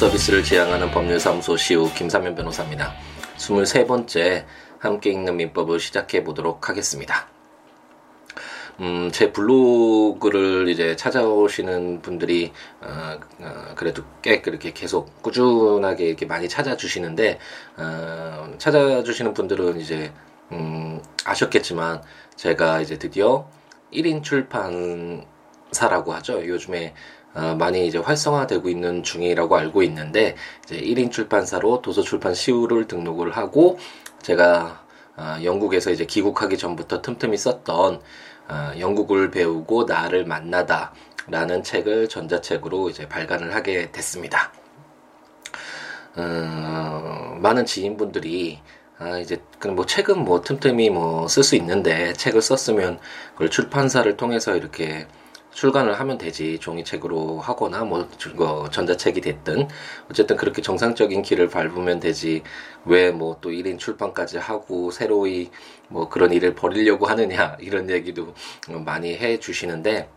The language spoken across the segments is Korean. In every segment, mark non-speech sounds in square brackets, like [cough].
서비스를 지향하는 법률사무소 시우 김사면 변호사입니다. 23번째 함께 읽는 민법을 시작해 보도록 하겠습니다. 음, 제 블로그를 이제 찾아오시는 분들이, 어, 어, 그래도 꽤 그렇게 계속 꾸준하게 이렇게 많이 찾아주시는데, 어, 찾아주시는 분들은 이제, 음, 아셨겠지만, 제가 이제 드디어 1인 출판사라고 하죠. 요즘에 어, 많이 이제 활성화되고 있는 중이라고 알고 있는데 이제 1인 출판사로 도서 출판 시우를 등록을 하고 제가 어, 영국에서 이제 귀국하기 전부터 틈틈이 썼던 어, 영국을 배우고 나를 만나다 라는 책을 전자책으로 이제 발간을 하게 됐습니다. 어, 많은 지인분들이 아, 이제, 그럼 뭐 책은 뭐 틈틈이 뭐 쓸 수 있는데 책을 썼으면 그걸 출판사를 통해서 이렇게 출간을 하면 되지. 종이책으로 하거나 뭐 전자책이 됐든 어쨌든 그렇게 정상적인 길을 밟으면 되지. 왜 뭐 또 1인 출판까지 하고 새로이 뭐 그런 일을 벌이려고 하느냐 [laughs] 이런 얘기도 많이 해 주시는데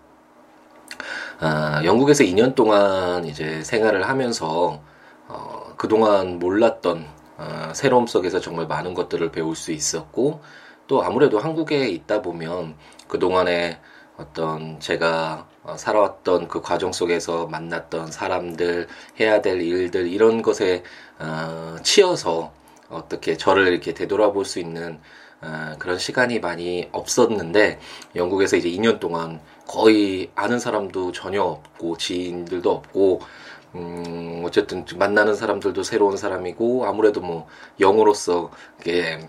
아, 영국에서 2년 동안 이제 생활을 하면서 어, 그동안 몰랐던 어, 새로움 속에서 정말 많은 것들을 배울 수 있었고 또 아무래도 한국에 있다 보면 그동안에 어떤 제가 어, 살아왔던 그 과정 속에서 만났던 사람들 해야 될 일들 이런 것에 어, 치여서 어떻게 저를 이렇게 되돌아볼 수 있는 어, 그런 시간이 많이 없었는데 영국에서 이제 2년 동안 거의 아는 사람도 전혀 없고 지인들도 없고 음 어쨌든 만나는 사람들도 새로운 사람이고 아무래도 뭐 영어로서 이게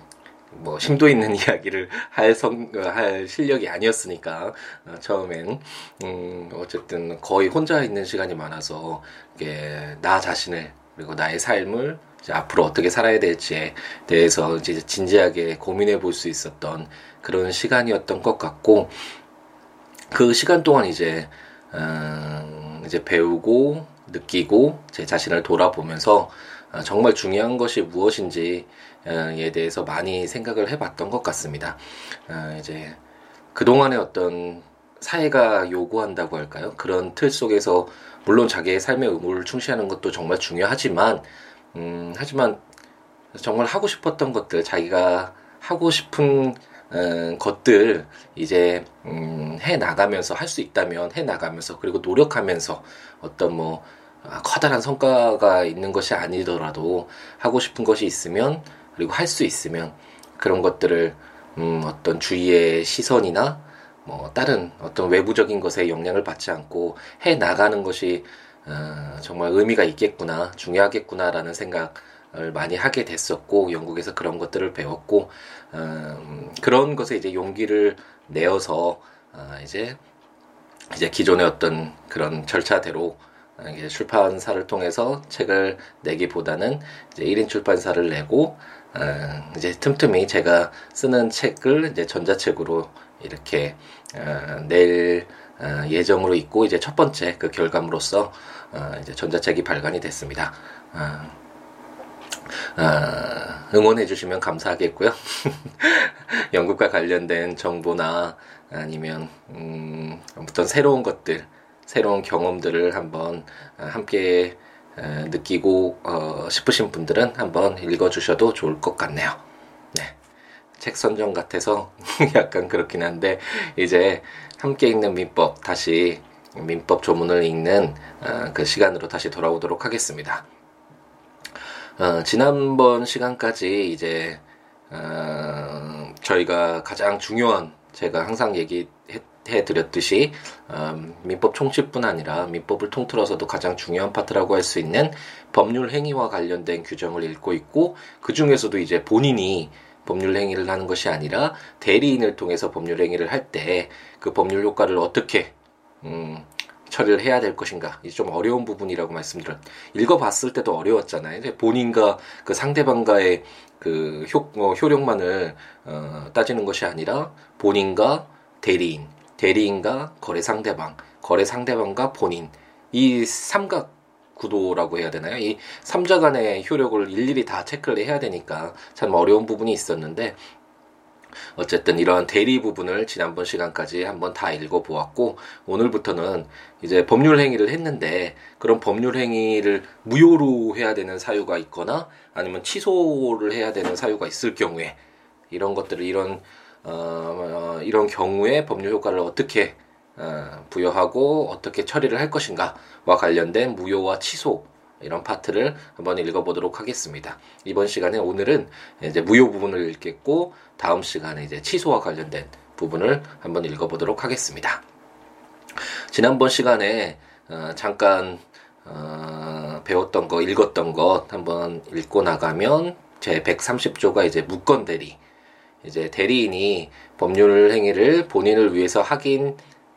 뭐 심도 있는 [laughs] 이야기를 할, 성, 할 실력이 아니었으니까 어, 처음엔. 음, 어쨌든 거의 혼자 있는 시간이 많아서 이게 나 자신을 그리고 나의 삶을 앞으로 어떻게 살아야 될지에 대해서 이제 진지하게 고민해 볼 수 있었던 그런 시간이었던 것 같고 그 시간 동안 이제 음, 이제 배우고 느끼고 제 자신을 돌아보면서 어, 정말 중요한 것이 무엇인지 에 대해서 많이 생각을 해봤던 것 같습니다. 어, 이제 그동안의 어떤 사회가 요구한다고 할까요? 그런 틀 속에서 물론 자기의 삶의 의무를 충실하는 것도 정말 중요하지만, 음, 하지만 정말 하고 싶었던 것들, 자기가 하고 싶은 음, 것들 이제 음, 해 나가면서 할 수 있다면 해 나가면서 그리고 노력하면서 어떤 뭐 아, 커다란 성과가 있는 것이 아니더라도 하고 싶은 것이 있으면 그리고 할 수 있으면 그런 것들을 음, 어떤 주위의 시선이나 뭐 다른 어떤 외부적인 것에 영향을 받지 않고 해 나가는 것이 어, 정말 의미가 있겠구나 중요하겠구나라는 생각을 많이 하게 됐었고 영국에서 그런 것들을 배웠고 어, 그런 것에 이제 용기를 내어서 어, 이제 이제 기존의 어떤 그런 절차대로 이제 출판사를 통해서 책을 내기보다는 이제 1인 출판사를 내고 어, 이제 틈틈이 제가 쓰는 책을 이제 전자책으로 이렇게 어, 낼 어, 예정으로 있고 이제 첫 번째 그 결과물로서 어, 이제 전자책이 발간이 됐습니다. 어, 어, 응원해 주시면 감사하겠고요. [laughs] 연극과 관련된 정보나 아니면 음, 어떤 새로운 것들 새로운 경험들을 한번 어, 함께 어, 느끼고 어, 싶으신 분들은 한번 읽어주셔도 좋을 것 같네요. 네. 책 선정 같아서 [laughs] 약간 그렇긴 한데 이제 함께 읽는 민법 다시 민법 조문을 읽는 그 시간으로 다시 돌아오도록 하겠습니다. 어, 지난번 시간까지 이제 어, 저희가 가장 중요한 제가 항상 얘기했 해드렸듯이 음, 민법 총칙뿐 아니라 민법을 통틀어서도 가장 중요한 파트라고 할 수 있는 법률 행위와 관련된 규정을 읽고 있고 그 중에서도 이제 본인이 법률 행위를 하는 것이 아니라 대리인을 통해서 법률 행위를 할 때 그 법률 효과를 어떻게 음, 처리를 해야 될 것인가. 이게 좀 어려운 부분이라고 말씀드렸 읽어봤을 때도 어려웠잖아요. 본인과 그 상대방과의 그 효, 어, 효력만을 어, 따지는 것이 아니라 본인과 대리인 대리인과 거래 상대방, 거래 상대방과 본인 이 삼각 구도라고 해야 되나요? 이 삼자 간의 효력을 일일이 다 체크를 해야 되니까 참 어려운 부분이 있었는데 어쨌든 이러한 대리 부분을 지난번 시간까지 한번 다 읽어보았고 오늘부터는 이제 법률 행위를 했는데 그런 법률 행위를 무효로 해야 되는 사유가 있거나 아니면 취소를 해야 되는 사유가 있을 경우에 이런 것들을 이런 어, 이런 경우에 법률 효과를 어떻게 어, 부여하고 어떻게 처리를 할 것인가와 관련된 무효와 취소 이런 파트를 한번 읽어보도록 하겠습니다. 이번 시간에 오늘은 이제 무효 부분을 읽겠고 다음 시간에 이제 취소와 관련된 부분을 한번 읽어보도록 하겠습니다. 지난번 시간에 어, 잠깐 어, 배웠던 거, 읽었던 것 한번 읽고 나가면 제 130조가 이제 무건 대리. 이제 대리인이 법률 행위를 본인을 위해서 하긴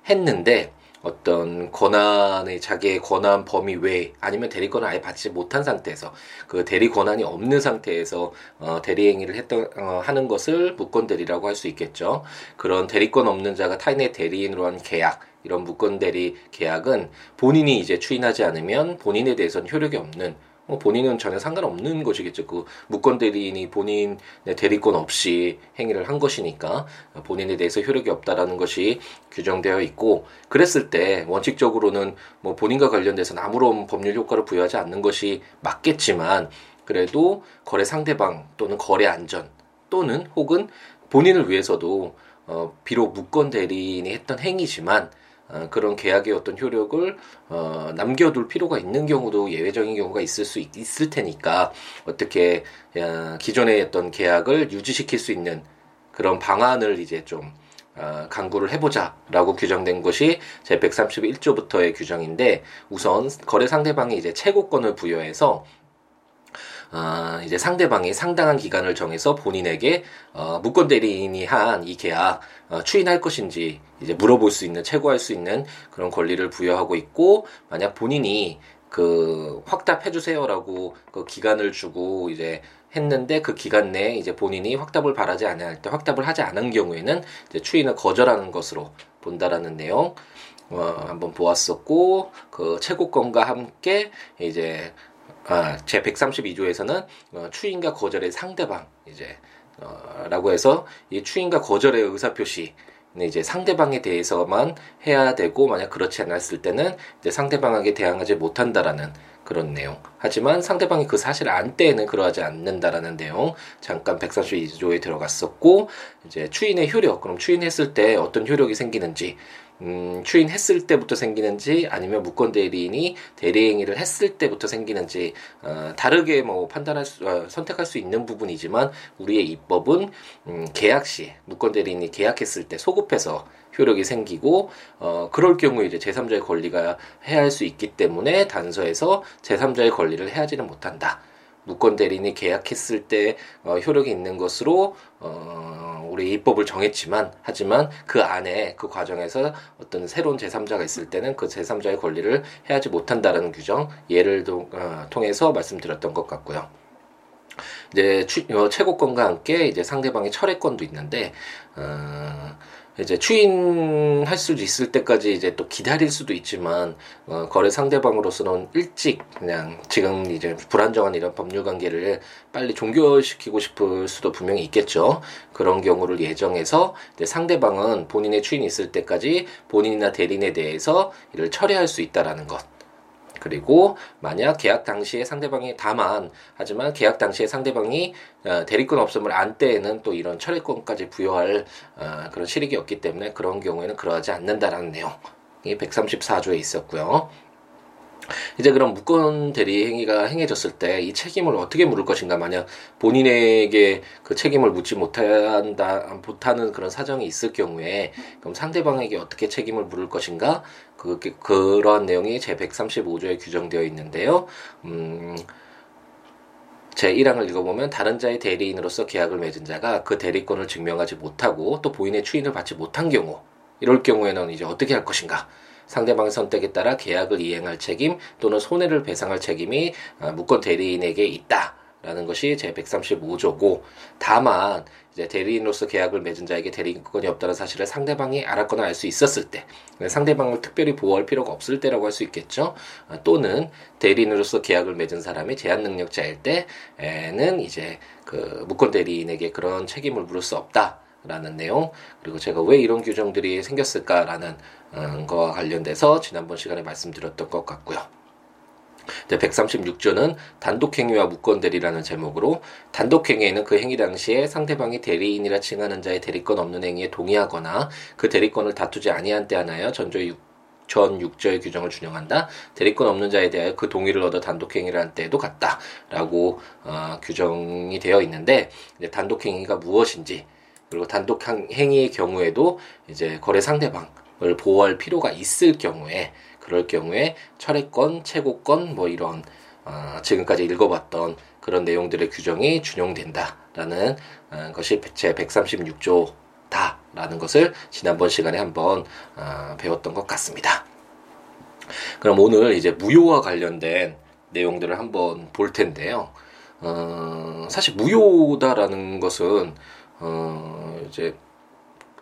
했는데 어떤 권한의 자기의 권한 범위 외 아니면 대리권을 아예 받지 못한 상태에서 그 대리 권한이 없는 상태에서 어, 대리 행위를 했던 어, 하는 것을 무권 대리라고 할 수 있겠죠. 그런 대리권 없는 자가 타인의 대리인으로 한 계약 이런 무권 대리 계약은 본인이 이제 추인하지 않으면 본인에 대해서는 효력이 없는 뭐 본인은 전혀 상관없는 것이겠죠. 그 무권 대리인이 본인의 대리권 없이 행위를 한 것이니까 본인에 대해서 효력이 없다라는 것이 규정되어 있고 그랬을 때 원칙적으로는 뭐 본인과 관련돼서는 아무런 법률 효과를 부여하지 않는 것이 맞겠지만 그래도 거래 상대방 또는 거래 안전 또는 혹은 본인을 위해서도 어 비록 무권 대리인이 했던 행위지만 어, 그런 계약의 어떤 효력을 어, 남겨둘 필요가 있는 경우도 예외적인 경우가 있을 수 있, 을 테니까 어떻게 어, 기존의 어떤 계약을 유지시킬 수 있는 그런 방안을 이제 좀 어, 강구를 해보자라고 규정된 것이 제 131조부터의 규정인데 우선 거래 상대방이 이제 최고권을 부여해서 어, 이제 상대방이 상당한 기간을 정해서 본인에게 어, 무권 대리인이 한 이 계약 어, 추인할 것인지 이제 물어볼 수 있는 최고할 수 있는 그런 권리를 부여하고 있고 만약 본인이 그 확답해 주세요라고 그 기간을 주고 이제 했는데 그 기간 내에 이제 본인이 확답을 바라지 않을 때 확답을 하지 않은 경우에는 이제 추인을 거절하는 것으로 본다라는 내용 어, 한번 보았었고 그 최고권과 함께 이제 아, 제 132조에서는 어, 추인과 거절의 상대방 이제 어, 라고 해서 이 추인과 거절의 의사 표시 이제 상대방에 대해서만 해야 되고 만약 그렇지 않았을 때는 이제 상대방에게 대항하지 못한다라는 그런 내용. 하지만 상대방이 그 사실을 안 때에는 그러하지 않는다라는 내용 잠깐 132조에 들어갔었고 이제 추인의 효력 그럼 추인했을 때 어떤 효력이 생기는지 음, 추인했을 때부터 생기는지 아니면 무권 대리인이 대리행위를 했을 때부터 생기는지 어, 다르게 뭐 판단할 수 어, 선택할 수 있는 부분이지만 우리의 입법은 음, 계약 시 무권 대리인이 계약했을 때 소급해서 효력이 생기고 어 그럴 경우에 이제 제3자의 권리가 해할 수 있기 때문에 단서에서 제3자의 권리를 해하지는 못한다. 무권 대리인이 계약했을 때 어, 효력이 있는 것으로 어, 우리 입법을 정했지만 하지만 그 안에 그 과정에서 어떤 새로운 제3자가 있을 때는 그 제3자의 권리를 해하지 못한다라는 규정 예를 도, 어, 통해서 말씀드렸던 것 같고요. 이제 추, 어, 최고권과 함께 이제 상대방의 철회권도 있는데 어, 이제 추인할 수도 있을 때까지 이제 또 기다릴 수도 있지만 어, 거래 상대방으로서는 일찍 그냥 지금 이제 불안정한 이런 법률 관계를 빨리 종결시키고 싶을 수도 분명히 있겠죠. 그런 경우를 예정해서 이제 상대방은 본인의 추인이 있을 때까지 본인이나 대리인에 대해서 이를 처리할 수 있다라는 것. 그리고 만약 계약 당시에 상대방이 다만 하지만 계약 당시에 상대방이 어, 대리권 없음을 안 때에는 또 이런 철회권까지 부여할 어, 그런 실익이 없기 때문에 그런 경우에는 그러하지 않는다라는 내용이 134조에 있었고요. 이제 그럼 무권 대리 행위가 행해졌을 때 이 책임을 어떻게 물을 것인가 만약 본인에게 그 책임을 묻지 못한다 못하는 그런 사정이 있을 경우에 그럼 상대방에게 어떻게 책임을 물을 것인가 그 그러한 내용이 제 135조에 규정되어 있는데요. 음. 제 1항을 읽어보면 다른 자의 대리인으로서 계약을 맺은 자가 그 대리권을 증명하지 못하고 또 부인의 추인을 받지 못한 경우 이럴 경우에는 이제 어떻게 할 것인가 상대방의 선택에 따라 계약을 이행할 책임 또는 손해를 배상할 책임이 아, 무권 대리인에게 있다. 라는 것이 제 135조고 다만 이제 대리인으로서 계약을 맺은 자에게 대리인권이 없다는 사실을 상대방이 알았거나 알 수 있었을 때 상대방을 특별히 보호할 필요가 없을 때라고 할 수 있겠죠 아, 또는 대리인으로서 계약을 맺은 사람이 제한 능력자일 때에는 이제 그 무권 대리인에게 그런 책임을 물을 수 없다 라는 내용 그리고 제가 왜 이런 규정들이 생겼을까라는 음, 거와 관련돼서 지난번 시간에 말씀드렸던 것 같고요. 136조는 단독행위와 무권대리라는 제목으로 단독행위에는 그 행위 당시에 상대방이 대리인이라 칭하는 자의 대리권 없는 행위에 동의하거나 그 대리권을 다투지 아니한 때 하나여 전조의 전 6조의 규정을 준용한다. 대리권 없는 자에 대하여 그 동의를 얻어 단독행위를 한 때에도 같다라고 어, 규정이 되어 있는데 단독행위가 무엇인지 그리고 단독 행위의 경우에도 이제 거래 상대방을 보호할 필요가 있을 경우에 그럴 경우에 철회권, 채고권 뭐 이런 어, 지금까지 읽어봤던 그런 내용들의 규정이 준용된다라는 어, 것이 제 136조다라는 것을 지난번 시간에 한번 어, 배웠던 것 같습니다. 그럼 오늘 이제 무효와 관련된 내용들을 한번 볼 텐데요. 어, 사실 무효다라는 것은 어, 이제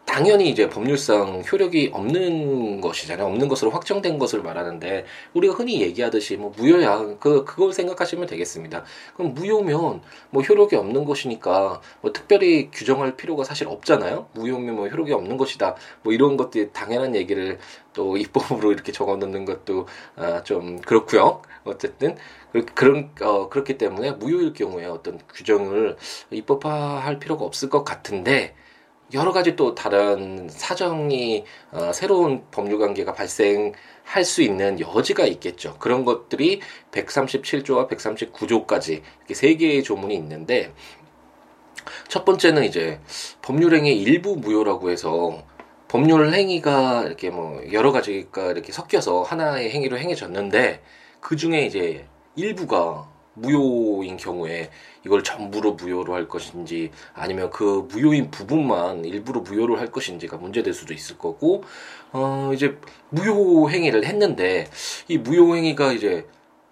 당연히 이제 법률상 효력이 없는 것이잖아요. 없는 것으로 확정된 것을 말하는데 우리가 흔히 얘기하듯이 뭐 무효야 그 그걸 생각하시면 되겠습니다. 그럼 무효면 뭐 효력이 없는 것이니까 뭐 특별히 규정할 필요가 사실 없잖아요. 무효면 뭐 효력이 없는 것이다. 뭐 이런 것들이 당연한 얘기를 또 입법으로 이렇게 적어놓는 것도 아, 좀 그렇고요. 어쨌든 그런 어, 그렇기 때문에 무효일 경우에 어떤 규정을 입법화할 필요가 없을 것 같은데. 여러 가지 또 다른 사정이 어, 새로운 법률 관계가 발생할 수 있는 여지가 있겠죠. 그런 것들이 137조와 139조까지 이렇게 세 개의 조문이 있는데 첫 번째는 이제 법률행위 일부 무효라고 해서 법률 행위가 이렇게 뭐 여러 가지가 이렇게 섞여서 하나의 행위로 행해졌는데 그 중에 이제 일부가 무효인 경우에 이걸 전부로 무효로 할 것인지 아니면 그 무효인 부분만 일부러 무효로 할 것인지가 문제될 수도 있을 거고 어 이제 무효 행위를 했는데 이 무효 행위가 이제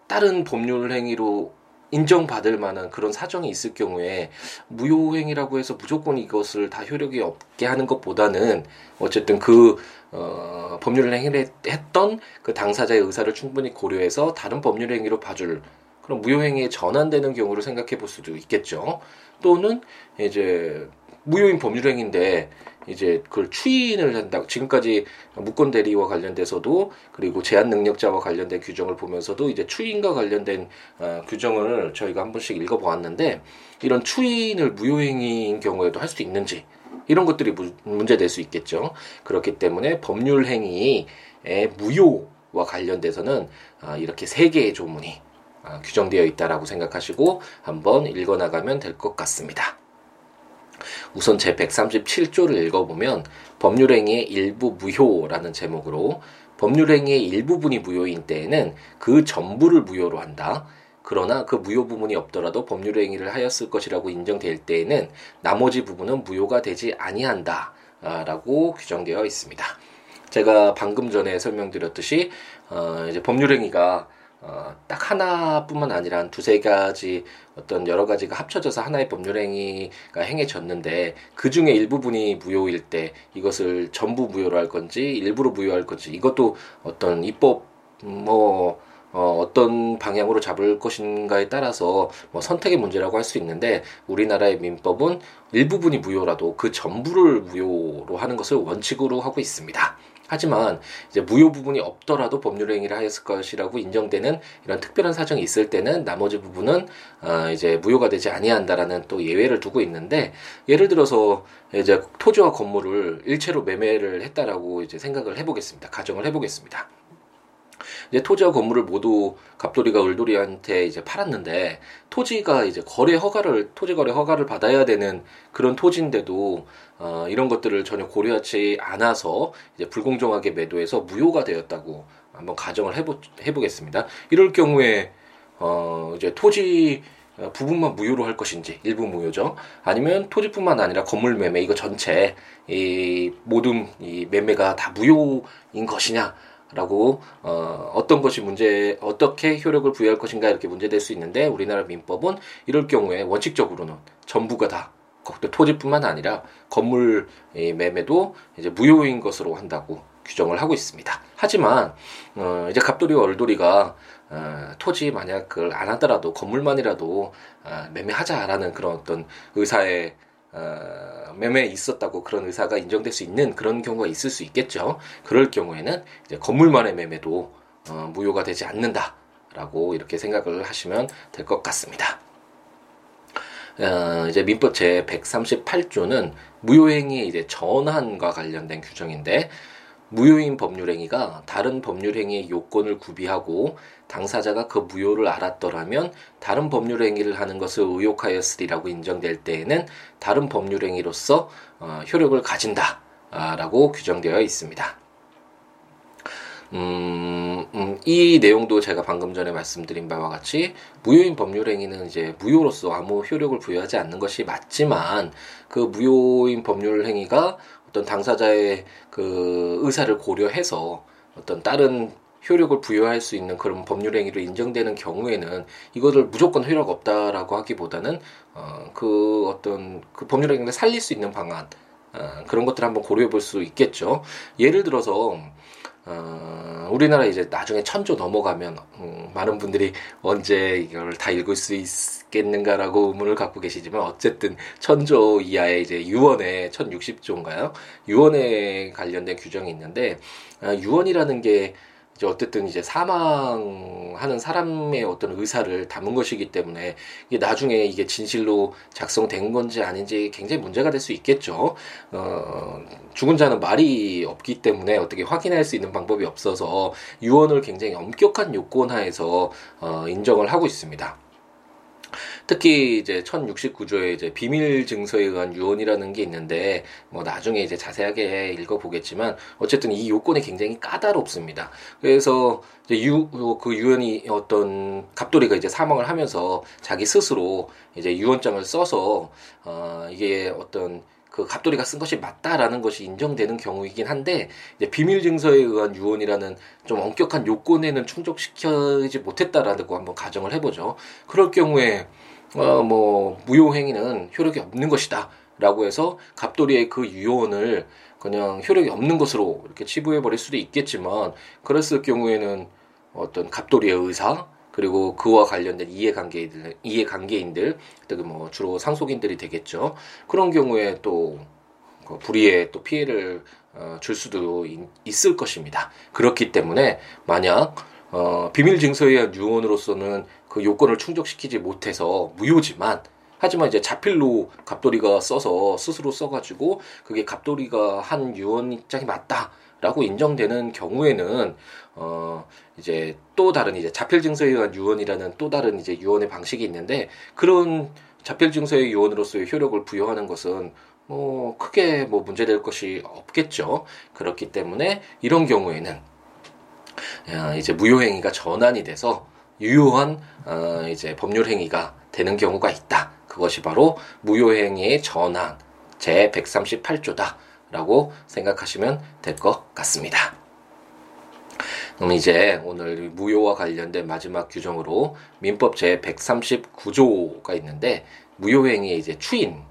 다른 법률 행위로 인정받을 만한 그런 사정이 있을 경우에 무효행위라고 해서 무조건 이것을 다 효력이 없게 하는 것보다는 어쨌든 그 어, 법률 행위를 했던 그 당사자의 의사를 충분히 고려해서 다른 법률 행위로 봐줄 그럼 무효행위에 전환되는 경우를 생각해 볼 수도 있겠죠. 또는 이제 무효인 법률행위인데 이제 그걸 추인을 한다. 지금까지 무권 대리와 관련돼서도 그리고 제한 능력자와 관련된 규정을 보면서도 이제 추인과 관련된 어, 규정을 저희가 한 번씩 읽어 보았는데 이런 추인을 무효행위인 경우에도 할 수 있는지 이런 것들이 무, 문제될 수 있겠죠. 그렇기 때문에 법률 행위의 무효와 관련돼서는 어, 이렇게 세 개의 조문이 아, 규정되어 있다라고 생각하시고 한번 읽어 나가면 될 것 같습니다. 우선 제 137조를 읽어보면 법률행위의 일부 무효라는 제목으로 법률행위의 일부분이 무효인 때에는 그 전부를 무효로 한다. 그러나 그 무효 부분이 없더라도 법률행위를 하였을 것이라고 인정될 때에는 나머지 부분은 무효가 되지 아니한다. 라고 규정되어 있습니다. 제가 방금 전에 설명드렸듯이 어, 이제 법률행위가 어, 딱 하나뿐만 아니라 한 두세 가지 어떤 여러 가지가 합쳐져서 하나의 법률행위가 행해졌는데 그 중에 일부분이 무효일 때 이것을 전부 무효로 할 건지 일부러 무효할 건지 이것도 어떤 입법 뭐 어, 어떤 방향으로 잡을 것인가에 따라서 뭐 선택의 문제라고 할 수 있는데 우리나라의 민법은 일부분이 무효라도 그 전부를 무효로 하는 것을 원칙으로 하고 있습니다. 하지만 이제 무효 부분이 없더라도 법률 행위를 하였을 것이라고 인정되는 이런 특별한 사정이 있을 때는 나머지 부분은 어 이제 무효가 되지 아니한다라는 또 예외를 두고 있는데 예를 들어서 이제 토지와 건물을 일체로 매매를 했다라고 이제 생각을 해보겠습니다. 가정을 해보겠습니다. 이제 토지와 건물을 모두 갑돌이가 을돌이한테 이제 팔았는데 토지가 이제 거래 허가를 토지 거래 허가를 받아야 되는 그런 토지인데도 어, 이런 것들을 전혀 고려하지 않아서 이제 불공정하게 매도해서 무효가 되었다고 한번 가정을 해보 해보겠습니다. 이럴 경우에 어, 이제 토지 어, 부분만 무효로 할 것인지 일부 무효죠. 아니면 토지뿐만 아니라 건물 매매 이거 전체 이 모든 이 매매가 다 무효인 것이냐 라고 어, 어떤 것이 문제 어떻게 효력을 부여할 것인가 이렇게 문제될 수 있는데 우리나라 민법은 이럴 경우에 원칙적으로는 전부가 다 토지뿐만 아니라 건물 매매도 이제 무효인 것으로 한다고 규정을 하고 있습니다. 하지만 어, 이제 갑돌이와 얼돌이가 어, 토지 만약 그걸 안 하더라도 건물만이라도 어, 매매하자라는 그런 어떤 의사의 어, 매매에 있었다고 그런 의사가 인정될 수 있는 그런 경우가 있을 수 있겠죠. 그럴 경우에는 이제 건물만의 매매도 어, 무효가 되지 않는다라고 이렇게 생각을 하시면 될 것 같습니다. 어, 이제 민법 제 138조는 무효행위의 이제 전환과 관련된 규정인데 무효인 법률행위가 다른 법률행위의 요건을 구비하고 당사자가 그 무효를 알았더라면 다른 법률행위를 하는 것을 의혹하였으리라고 인정될 때에는 다른 법률행위로서 어, 효력을 가진다라고 규정되어 있습니다. 음, 음, 이 내용도 제가 방금 전에 말씀드린 바와 같이 무효인 법률행위는 이제 무효로서 아무 효력을 부여하지 않는 것이 맞지만 그 무효인 법률행위가 어떤 당사자의 그 의사를 고려해서 어떤 다른 효력을 부여할 수 있는 그런 법률 행위로 인정되는 경우에는 이것을 무조건 효력 없다라고 하기보다는 어, 그 어떤 그 법률 행위를 살릴 수 있는 방안 어, 그런 것들을 한번 고려해 볼 수 있겠죠. 예를 들어서 어, 우리나라 이제 나중에 천조 넘어가면 음, 많은 분들이 언제 이걸 다 읽을 수 있겠는가라고 의문을 갖고 계시지만 어쨌든 천조 이하의 이제 유언의 1060조인가요? 유언에 관련된 규정이 있는데 아, 유언이라는 게 이제 어쨌든 이제 사망하는 사람의 어떤 의사를 담은 것이기 때문에 이게 나중에 이게 진실로 작성된 건지 아닌지 굉장히 문제가 될 수 있겠죠. 어, 죽은 자는 말이 없기 때문에 어떻게 확인할 수 있는 방법이 없어서 유언을 굉장히 엄격한 요건 하에서 어, 인정을 하고 있습니다. 특히 이제 1069조에 이제 비밀 증서에 의한 유언이라는 게 있는데 뭐 나중에 이제 자세하게 읽어보겠지만 어쨌든 이 요건이 굉장히 까다롭습니다. 그래서 이제 유, 그 유언이 어떤 갑돌이가 이제 사망을 하면서 자기 스스로 이제 유언장을 써서 어 이게 어떤 그 갑돌이가 쓴 것이 맞다라는 것이 인정되는 경우이긴 한데 이제 비밀 증서에 의한 유언이라는 좀 엄격한 요건에는 충족시키지 못했다라고 한번 가정을 해보죠. 그럴 경우에 어 뭐 무효 행위는 효력이 없는 것이다 라고 해서 갑돌이의 그 유언을 그냥 효력이 없는 것으로 이렇게 치부해 버릴 수도 있겠지만 그랬을 경우에는 어떤 갑돌이의 의사 그리고 그와 관련된 이해관계인들, 이해관계인들, 뭐 주로 상속인들이 되겠죠. 그런 경우에 또그 불의에 또 피해를 어, 줄 수도 있, 을 것입니다. 그렇기 때문에 만약 어, 비밀 증서에 의한 유언으로서는 그 요건을 충족시키지 못해서 무효지만 하지만 이제 자필로 갑돌이가 써서 스스로 써가지고 그게 갑돌이가 한 유언 입장이 맞다 라고 인정되는 경우에는 어 이제 또 다른 이제 자필 증서에 의한 유언이라는 또 다른 이제 유언의 방식이 있는데 그런 자필 증서의 유언으로서의 효력을 부여하는 것은 뭐 크게 뭐 문제될 것이 없겠죠. 그렇기 때문에 이런 경우에는 어, 이제 무효행위가 전환이 돼서 유효한 어 이제 법률 행위가 되는 경우가 있다. 그것이 바로 무효행위의 전환 제 138조다 라고 생각하시면 될 것 같습니다. 그럼 이제 오늘 무효와 관련된 마지막 규정으로 민법 제 139조가 있는데 무효행위의 이제 추인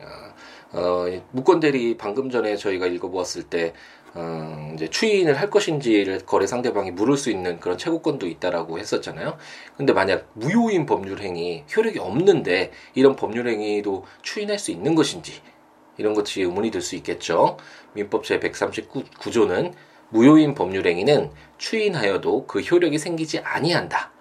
어, 어, 무권대리 방금 전에 저희가 읽어보았을 때 어, 이제 추인을 할 것인지를 거래 상대방이 물을 수 있는 그런 채권도 있다라고 했었잖아요. 근데 만약 무효인 법률 행위 효력이 없는데 이런 법률 행위도 추인할 수 있는 것인지 이런 것이 의문이 들 수 있겠죠. 민법 제 139조는 무효인 법률행위는 추인하여도 그 효력이 생기지 아니한다.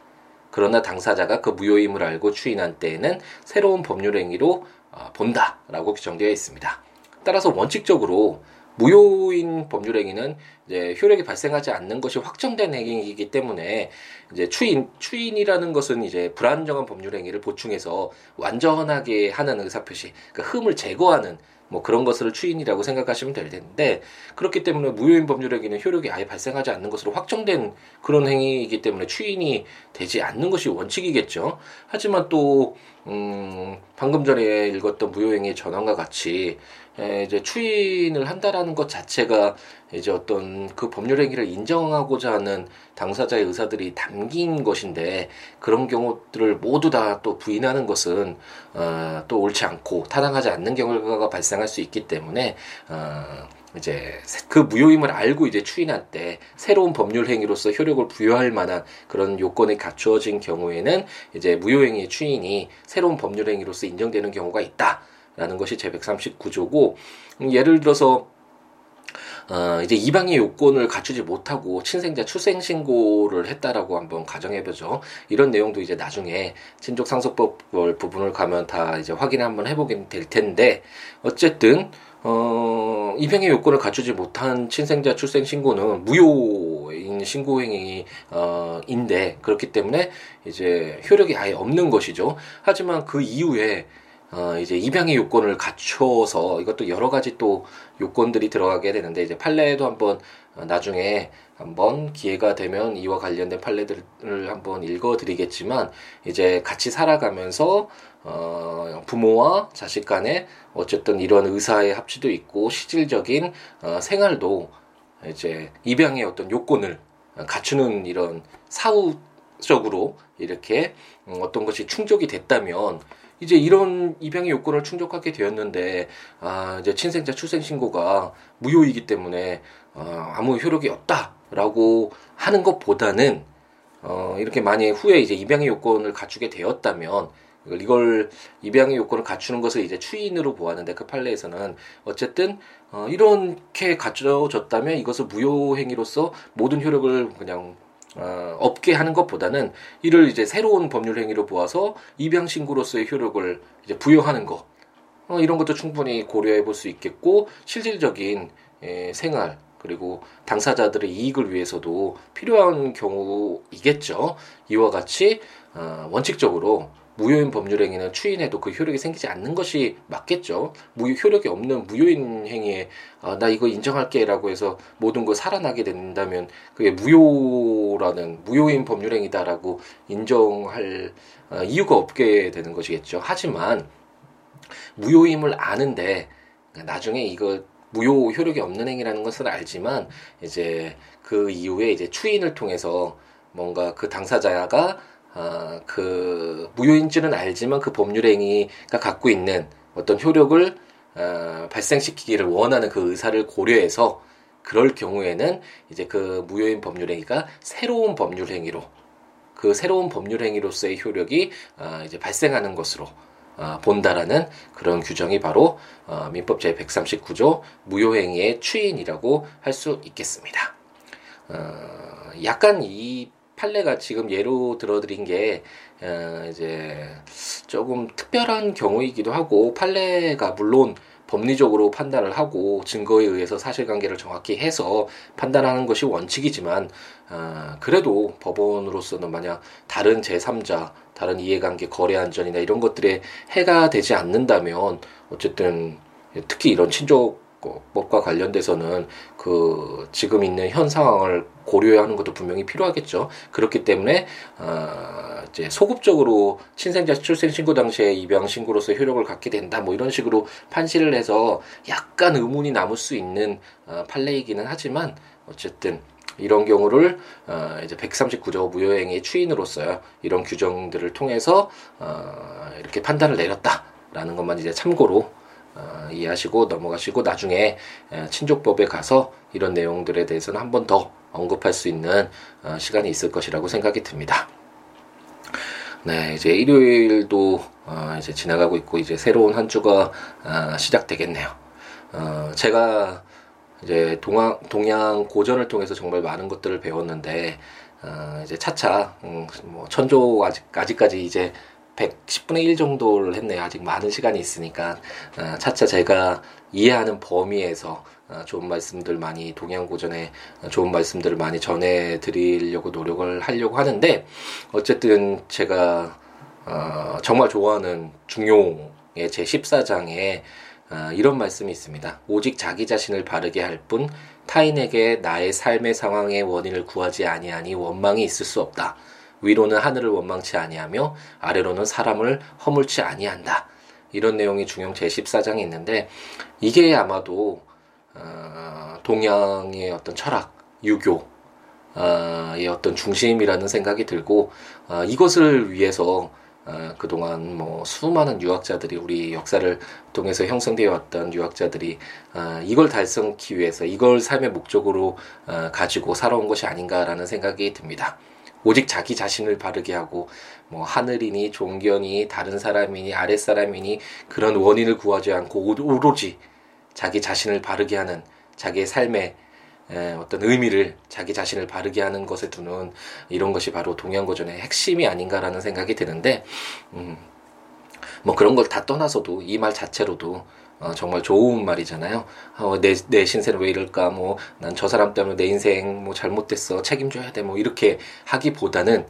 그러나 당사자가 그 무효임을 알고 추인한 때에는 새로운 법률행위로 어, 본다라고 규정되어 있습니다. 따라서 원칙적으로 무효인 법률행위는 이제 효력이 발생하지 않는 것이 확정된 행위이기 때문에 이제 추인 추인이라는 것은 이제 불안정한 법률행위를 보충해서 완전하게 하는 의사표시, 그 흠을 제거하는 뭐 그런 것을 추인이라고 생각하시면 될 텐데 그렇기 때문에 무효인 법률에게는 효력이 아예 발생하지 않는 것으로 확정된 그런 행위이기 때문에 추인이 되지 않는 것이 원칙이겠죠. 하지만 또 음, 방금 전에 읽었던 무효행위 전환과 같이 에, 이제 추인을 한다라는 것 자체가 이제 어떤 그 법률 행위를 인정하고자 하는 당사자의 의사들이 담긴 것인데 그런 경우들을 모두 다 또 부인하는 것은 어, 또 옳지 않고 타당하지 않는 결과가 발생할 수 있기 때문에 어, 이제 그 무효임을 알고 이제 추인할 때 새로운 법률 행위로서 효력을 부여할 만한 그런 요건이 갖추어진 경우에는 이제 무효행위 추인이 새로운 법률 행위로서 인정되는 경우가 있다. 라는 것이 제 139조고 음, 예를 들어서 어, 이제 이방의 요건을 갖추지 못하고 친생자 출생 신고를 했다라고 한번 가정해보죠. 이런 내용도 이제 나중에 친족 상속법 부분을 가면 다 이제 확인 한번 해보게 될 텐데 어쨌든 어, 입양의 요건을 갖추지 못한 친생자 출생 신고는 무효인 신고 행위 어, 인데 그렇기 때문에 이제 효력이 아예 없는 것이죠. 하지만 그 이후에 어, 이제 입양의 요건을 갖춰서 이것도 여러 가지 또 요건들이 들어가게 되는데 이제 판례도 한번 어, 나중에 한번 기회가 되면 이와 관련된 판례들을 한번 읽어드리겠지만 이제 같이 살아가면서 어, 부모와 자식 간에 어쨌든 이런 의사의 합치도 있고 실질적인 어, 생활도 이제 입양의 어떤 요건을 갖추는 이런 사후적으로 이렇게 음, 어떤 것이 충족이 됐다면 이제 이런 입양의 요건을 충족하게 되었는데 아 이제 친생자 출생 신고가 무효이기 때문에 어, 아무 효력이 없다라고 하는 것보다는 어, 이렇게 만약 후에 이제 입양의 요건을 갖추게 되었다면 이걸 입양의 요건을 갖추는 것을 이제 추인으로 보았는데 그 판례에서는 어쨌든 어, 이렇게 갖춰졌다면 이것을 무효 행위로서 모든 효력을 그냥 어, 없게 하는 것보다는 이를 이제 새로운 법률 행위로 보아서 입양 신고로서의 효력을 이제 부여하는 것 어, 이런 것도 충분히 고려해 볼 수 있겠고 실질적인 에, 생활 그리고 당사자들의 이익을 위해서도 필요한 경우이겠죠. 이와 같이 어, 원칙적으로 무효인 법률 행위는 추인해도 그 효력이 생기지 않는 것이 맞겠죠. 무효 효력이 없는 무효인 행위에 아, 나 이거 인정할게라고 해서 모든 걸 살아나게 된다면 그게 무효라는 무효인 법률 행위다라고 인정할 아, 이유가 없게 되는 것이겠죠. 하지만 무효임을 아는데 나중에 이거 무효 효력이 없는 행위라는 것을 알지만 이제 그 이후에 이제 추인을 통해서 뭔가 그 당사자가 어, 그 무효인지는 알지만 그 법률 행위가 갖고 있는 어떤 효력을 어, 발생시키기를 원하는 그 의사를 고려해서 그럴 경우에는 이제 그 무효인 법률 행위가 새로운 법률 행위로 그 새로운 법률 행위로서의 효력이 어, 이제 발생하는 것으로 어, 본다라는 그런 규정이 바로 어, 민법 제 139조 무효행위의 추인이라고 할 수 있겠습니다. 어, 약간 이 판례가 지금 예로 들어드린 게 어, 이제 조금 특별한 경우이기도 하고 판례가 물론 법리적으로 판단을 하고 증거에 의해서 사실관계를 정확히 해서 판단하는 것이 원칙이지만 어, 그래도 법원으로서는 만약 다른 제3자 다른 이해관계 거래 안전이나 이런 것들에 해가 되지 않는다면 어쨌든 특히 이런 친족 법과 관련돼서는 그 지금 있는 현 상황을 고려해야 하는 것도 분명히 필요하겠죠. 그렇기 때문에 어 이제 소급적으로 친생자 출생 신고 당시에 입양 신고로서 효력을 갖게 된다. 뭐 이런 식으로 판시를 해서 약간 의문이 남을 수 있는 어 판례이기는 하지만 어쨌든 이런 경우를 어 이제 139조 무효행위 추인으로서 이런 규정들을 통해서 어 이렇게 판단을 내렸다라는 것만 이제 참고로 어, 이해하시고 넘어가시고 나중에 친족법에 가서 이런 내용들에 대해서는 한 번 더 언급할 수 있는 어, 시간이 있을 것이라고 생각이 듭니다. 네, 이제 일요일도 어, 이제 지나가고 있고 이제 새로운 한 주가 어, 시작되겠네요. 어, 제가 이제 동양 동양 고전을 통해서 정말 많은 것들을 배웠는데 어, 이제 차차 음, 뭐 천조 아직 아직까지 이제 110분의 1 정도를 했네요. 아직 많은 시간이 있으니까 어, 차차 제가 이해하는 범위에서 어, 좋은 말씀들 많이 동양고전에 좋은 말씀들을 많이 전해드리려고 노력을 하려고 하는데 어쨌든 제가 어, 정말 좋아하는 중용의 제 14장에 이런 말씀이 있습니다. 오직 자기 자신을 바르게 할 뿐 타인에게 나의 삶의 상황의 원인을 구하지 아니하니 원망이 있을 수 없다. 위로는 하늘을 원망치 아니하며 아래로는 사람을 허물치 아니한다. 이런 내용이 중용 제14장에 있는데 이게 아마도 어, 동양의 어떤 철학, 유교 의 어떤 중심이라는 생각이 들고 어, 이것을 위해서 어, 그동안 뭐 수많은 유학자들이 우리 역사를 통해서 형성되어 왔던 유학자들이 어, 이걸 달성하기 위해서 이걸 삶의 목적으로 어, 가지고 살아온 것이 아닌가라는 생각이 듭니다. 오직 자기 자신을 바르게 하고 뭐 하늘이니 종견이 다른 사람이니 아랫사람이니 그런 원인을 구하지 않고 오로지 자기 자신을 바르게 하는 자기의 삶의 어떤 의미를 자기 자신을 바르게 하는 것에 두는 이런 것이 바로 동양고전의 핵심이 아닌가라는 생각이 드는데 음, 뭐 그런 걸 다 떠나서도 이 말 자체로도 어, 정말 좋은 말이잖아요. 어, 내, 내 신세는 왜 이럴까? 뭐, 난 저 사람 때문에 내 인생 뭐 잘못됐어. 책임져야 돼. 뭐, 이렇게 하기보다는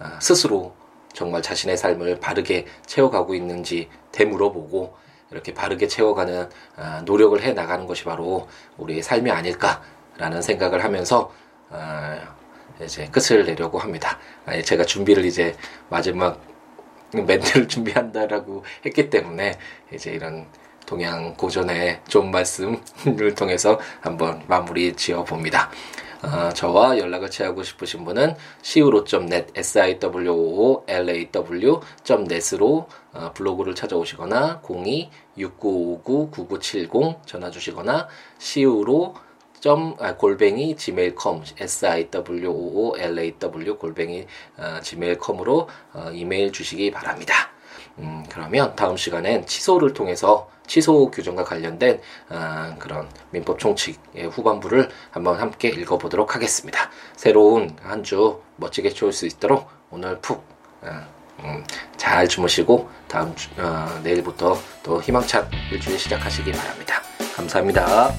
어, 스스로 정말 자신의 삶을 바르게 채워가고 있는지 되물어보고 이렇게 바르게 채워가는 어, 노력을 해 나가는 것이 바로 우리의 삶이 아닐까라는 생각을 하면서 어, 이제 끝을 내려고 합니다. 제가 준비를 이제 마지막 멘트를 [laughs] 준비한다라고 했기 때문에 이제 이런 동양 고전의 좋은 말씀을 통해서 한번 마무리 지어 봅니다. 어, 저와 연락을 취하고 싶으신 분은 siwo.net, siwoolaw.net으로 어, 블로그를 찾아오시거나 02-6959-9970 전화 주시거나 siwo 점 아, 골뱅이 gmail.com siwoolaw 골뱅이 어, gmail.com으로 어, 이메일 주시기 바랍니다. 음, 그러면 다음 시간엔 취소를 통해서 취소 규정과 관련된 어, 그런 민법 총칙의 후반부를 한번 함께 읽어보도록 하겠습니다. 새로운 한 주 멋지게 채울 수 있도록 오늘 푹 어, 음, 잘 주무시고 다음 주, 어, 내일부터 또 희망찬 일주일 시작하시기 바랍니다. 감사합니다.